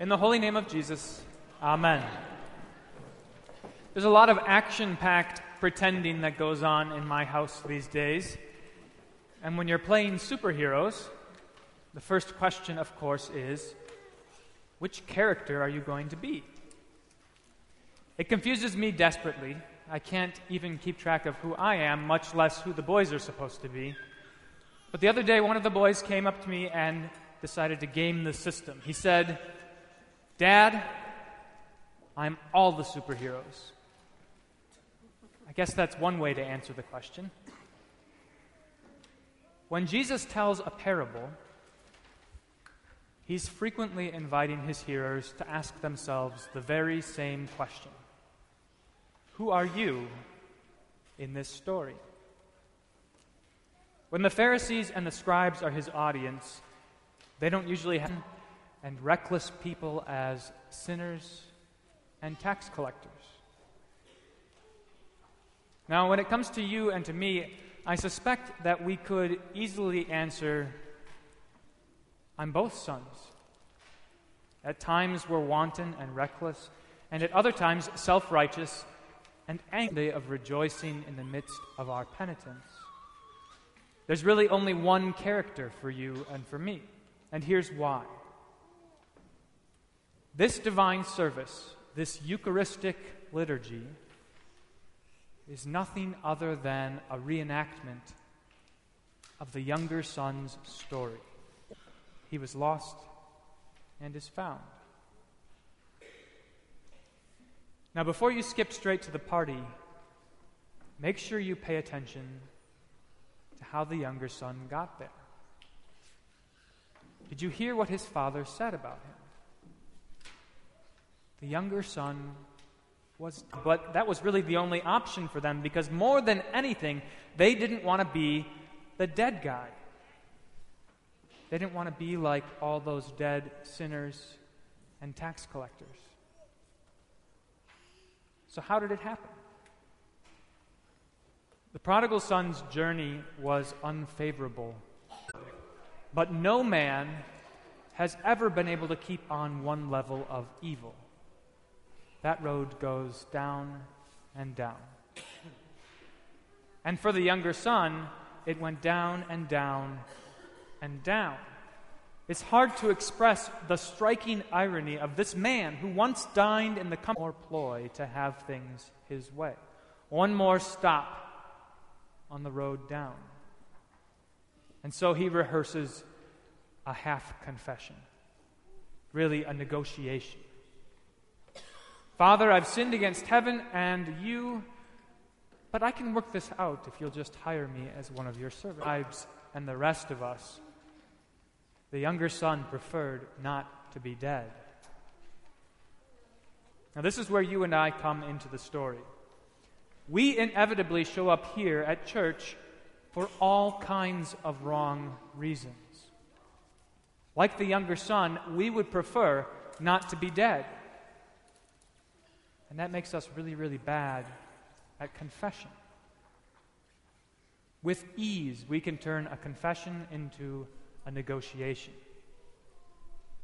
In the holy name of Jesus, Amen. There's a lot of action packed pretending that goes on in my house these days. And when you're playing superheroes, the first question, of course, is which character are you going to be? It confuses me desperately. I can't even keep track of who I am, much less who the boys are supposed to be. But the other day, one of the boys came up to me and decided to game the system. He said, Dad, I'm all the superheroes. I guess that's one way to answer the question. When Jesus tells a parable, he's frequently inviting his hearers to ask themselves the very same question Who are you in this story? When the Pharisees and the scribes are his audience, they don't usually have and reckless people as sinners and tax collectors. Now, when it comes to you and to me, I suspect that we could easily answer I'm both sons. At times we're wanton and reckless, and at other times self righteous and angry of rejoicing in the midst of our penitence. There's really only one character for you and for me, and here's why. This divine service, this Eucharistic liturgy, is nothing other than a reenactment of the younger son's story. He was lost and is found. Now, before you skip straight to the party, make sure you pay attention to how the younger son got there. Did you hear what his father said about him? The younger son was, but that was really the only option for them because more than anything, they didn't want to be the dead guy. They didn't want to be like all those dead sinners and tax collectors. So, how did it happen? The prodigal son's journey was unfavorable, but no man has ever been able to keep on one level of evil that road goes down and down. And for the younger son, it went down and down and down. It's hard to express the striking irony of this man who once dined in the more ploy to have things his way. One more stop on the road down. And so he rehearses a half confession, really a negotiation. Father, I've sinned against heaven and you, but I can work this out if you'll just hire me as one of your servants. And the rest of us, the younger son preferred not to be dead. Now, this is where you and I come into the story. We inevitably show up here at church for all kinds of wrong reasons. Like the younger son, we would prefer not to be dead. And that makes us really, really bad at confession. With ease, we can turn a confession into a negotiation.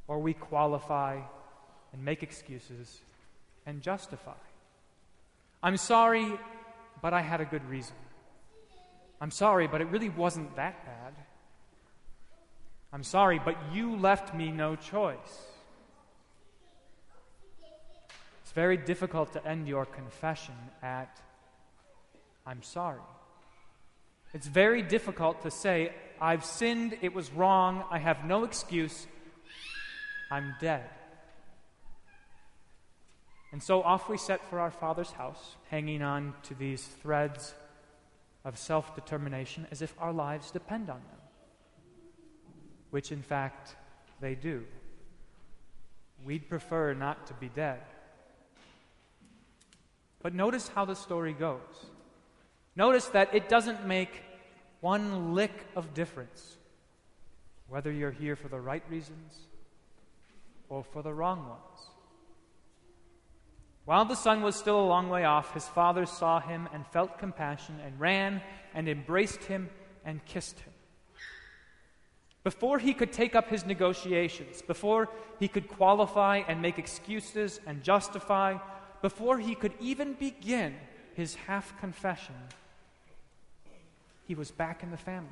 Or we qualify and make excuses and justify. I'm sorry, but I had a good reason. I'm sorry, but it really wasn't that bad. I'm sorry, but you left me no choice. It's very difficult to end your confession at, I'm sorry. It's very difficult to say, I've sinned, it was wrong, I have no excuse, I'm dead. And so off we set for our Father's house, hanging on to these threads of self determination as if our lives depend on them, which in fact they do. We'd prefer not to be dead. But notice how the story goes. Notice that it doesn't make one lick of difference whether you're here for the right reasons or for the wrong ones. While the son was still a long way off, his father saw him and felt compassion and ran and embraced him and kissed him. Before he could take up his negotiations, before he could qualify and make excuses and justify, before he could even begin his half confession, he was back in the family.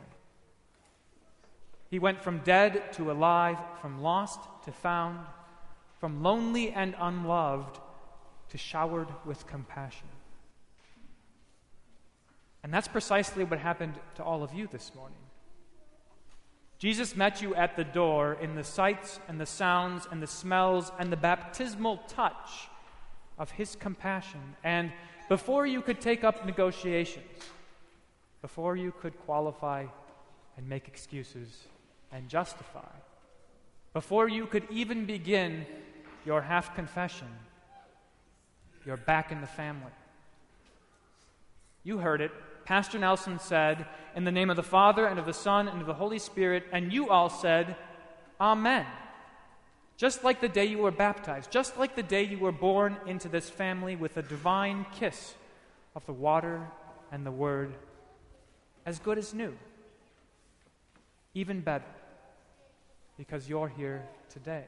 He went from dead to alive, from lost to found, from lonely and unloved to showered with compassion. And that's precisely what happened to all of you this morning. Jesus met you at the door in the sights and the sounds and the smells and the baptismal touch of his compassion. And before you could take up negotiations, before you could qualify and make excuses and justify, before you could even begin your half confession, you're back in the family. You heard it. Pastor Nelson said, In the name of the Father, and of the Son, and of the Holy Spirit, and you all said, Amen. Just like the day you were baptized, just like the day you were born into this family with a divine kiss of the water and the Word, as good as new. Even better, because you're here today.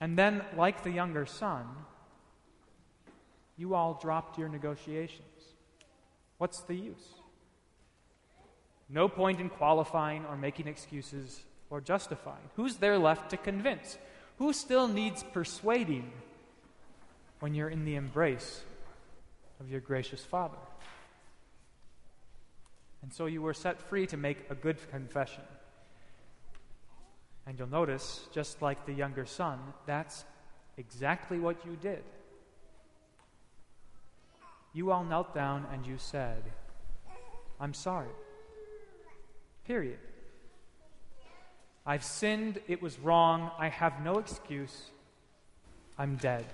And then, like the younger son, you all dropped your negotiations. What's the use? No point in qualifying or making excuses or justifying. Who's there left to convince? Who still needs persuading when you're in the embrace of your gracious Father? And so you were set free to make a good confession. And you'll notice, just like the younger son, that's exactly what you did. You all knelt down and you said, I'm sorry. Period. I've sinned. It was wrong. I have no excuse. I'm dead.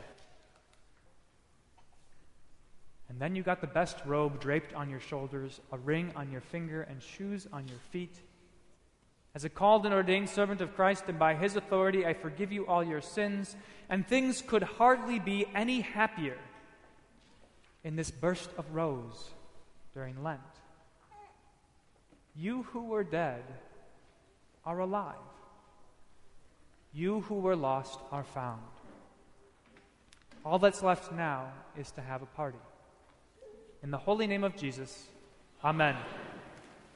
And then you got the best robe draped on your shoulders, a ring on your finger, and shoes on your feet. As a called and ordained servant of Christ, and by his authority, I forgive you all your sins, and things could hardly be any happier in this burst of rose during Lent. You who were dead are alive. You who were lost are found. All that's left now is to have a party. In the holy name of Jesus, Amen.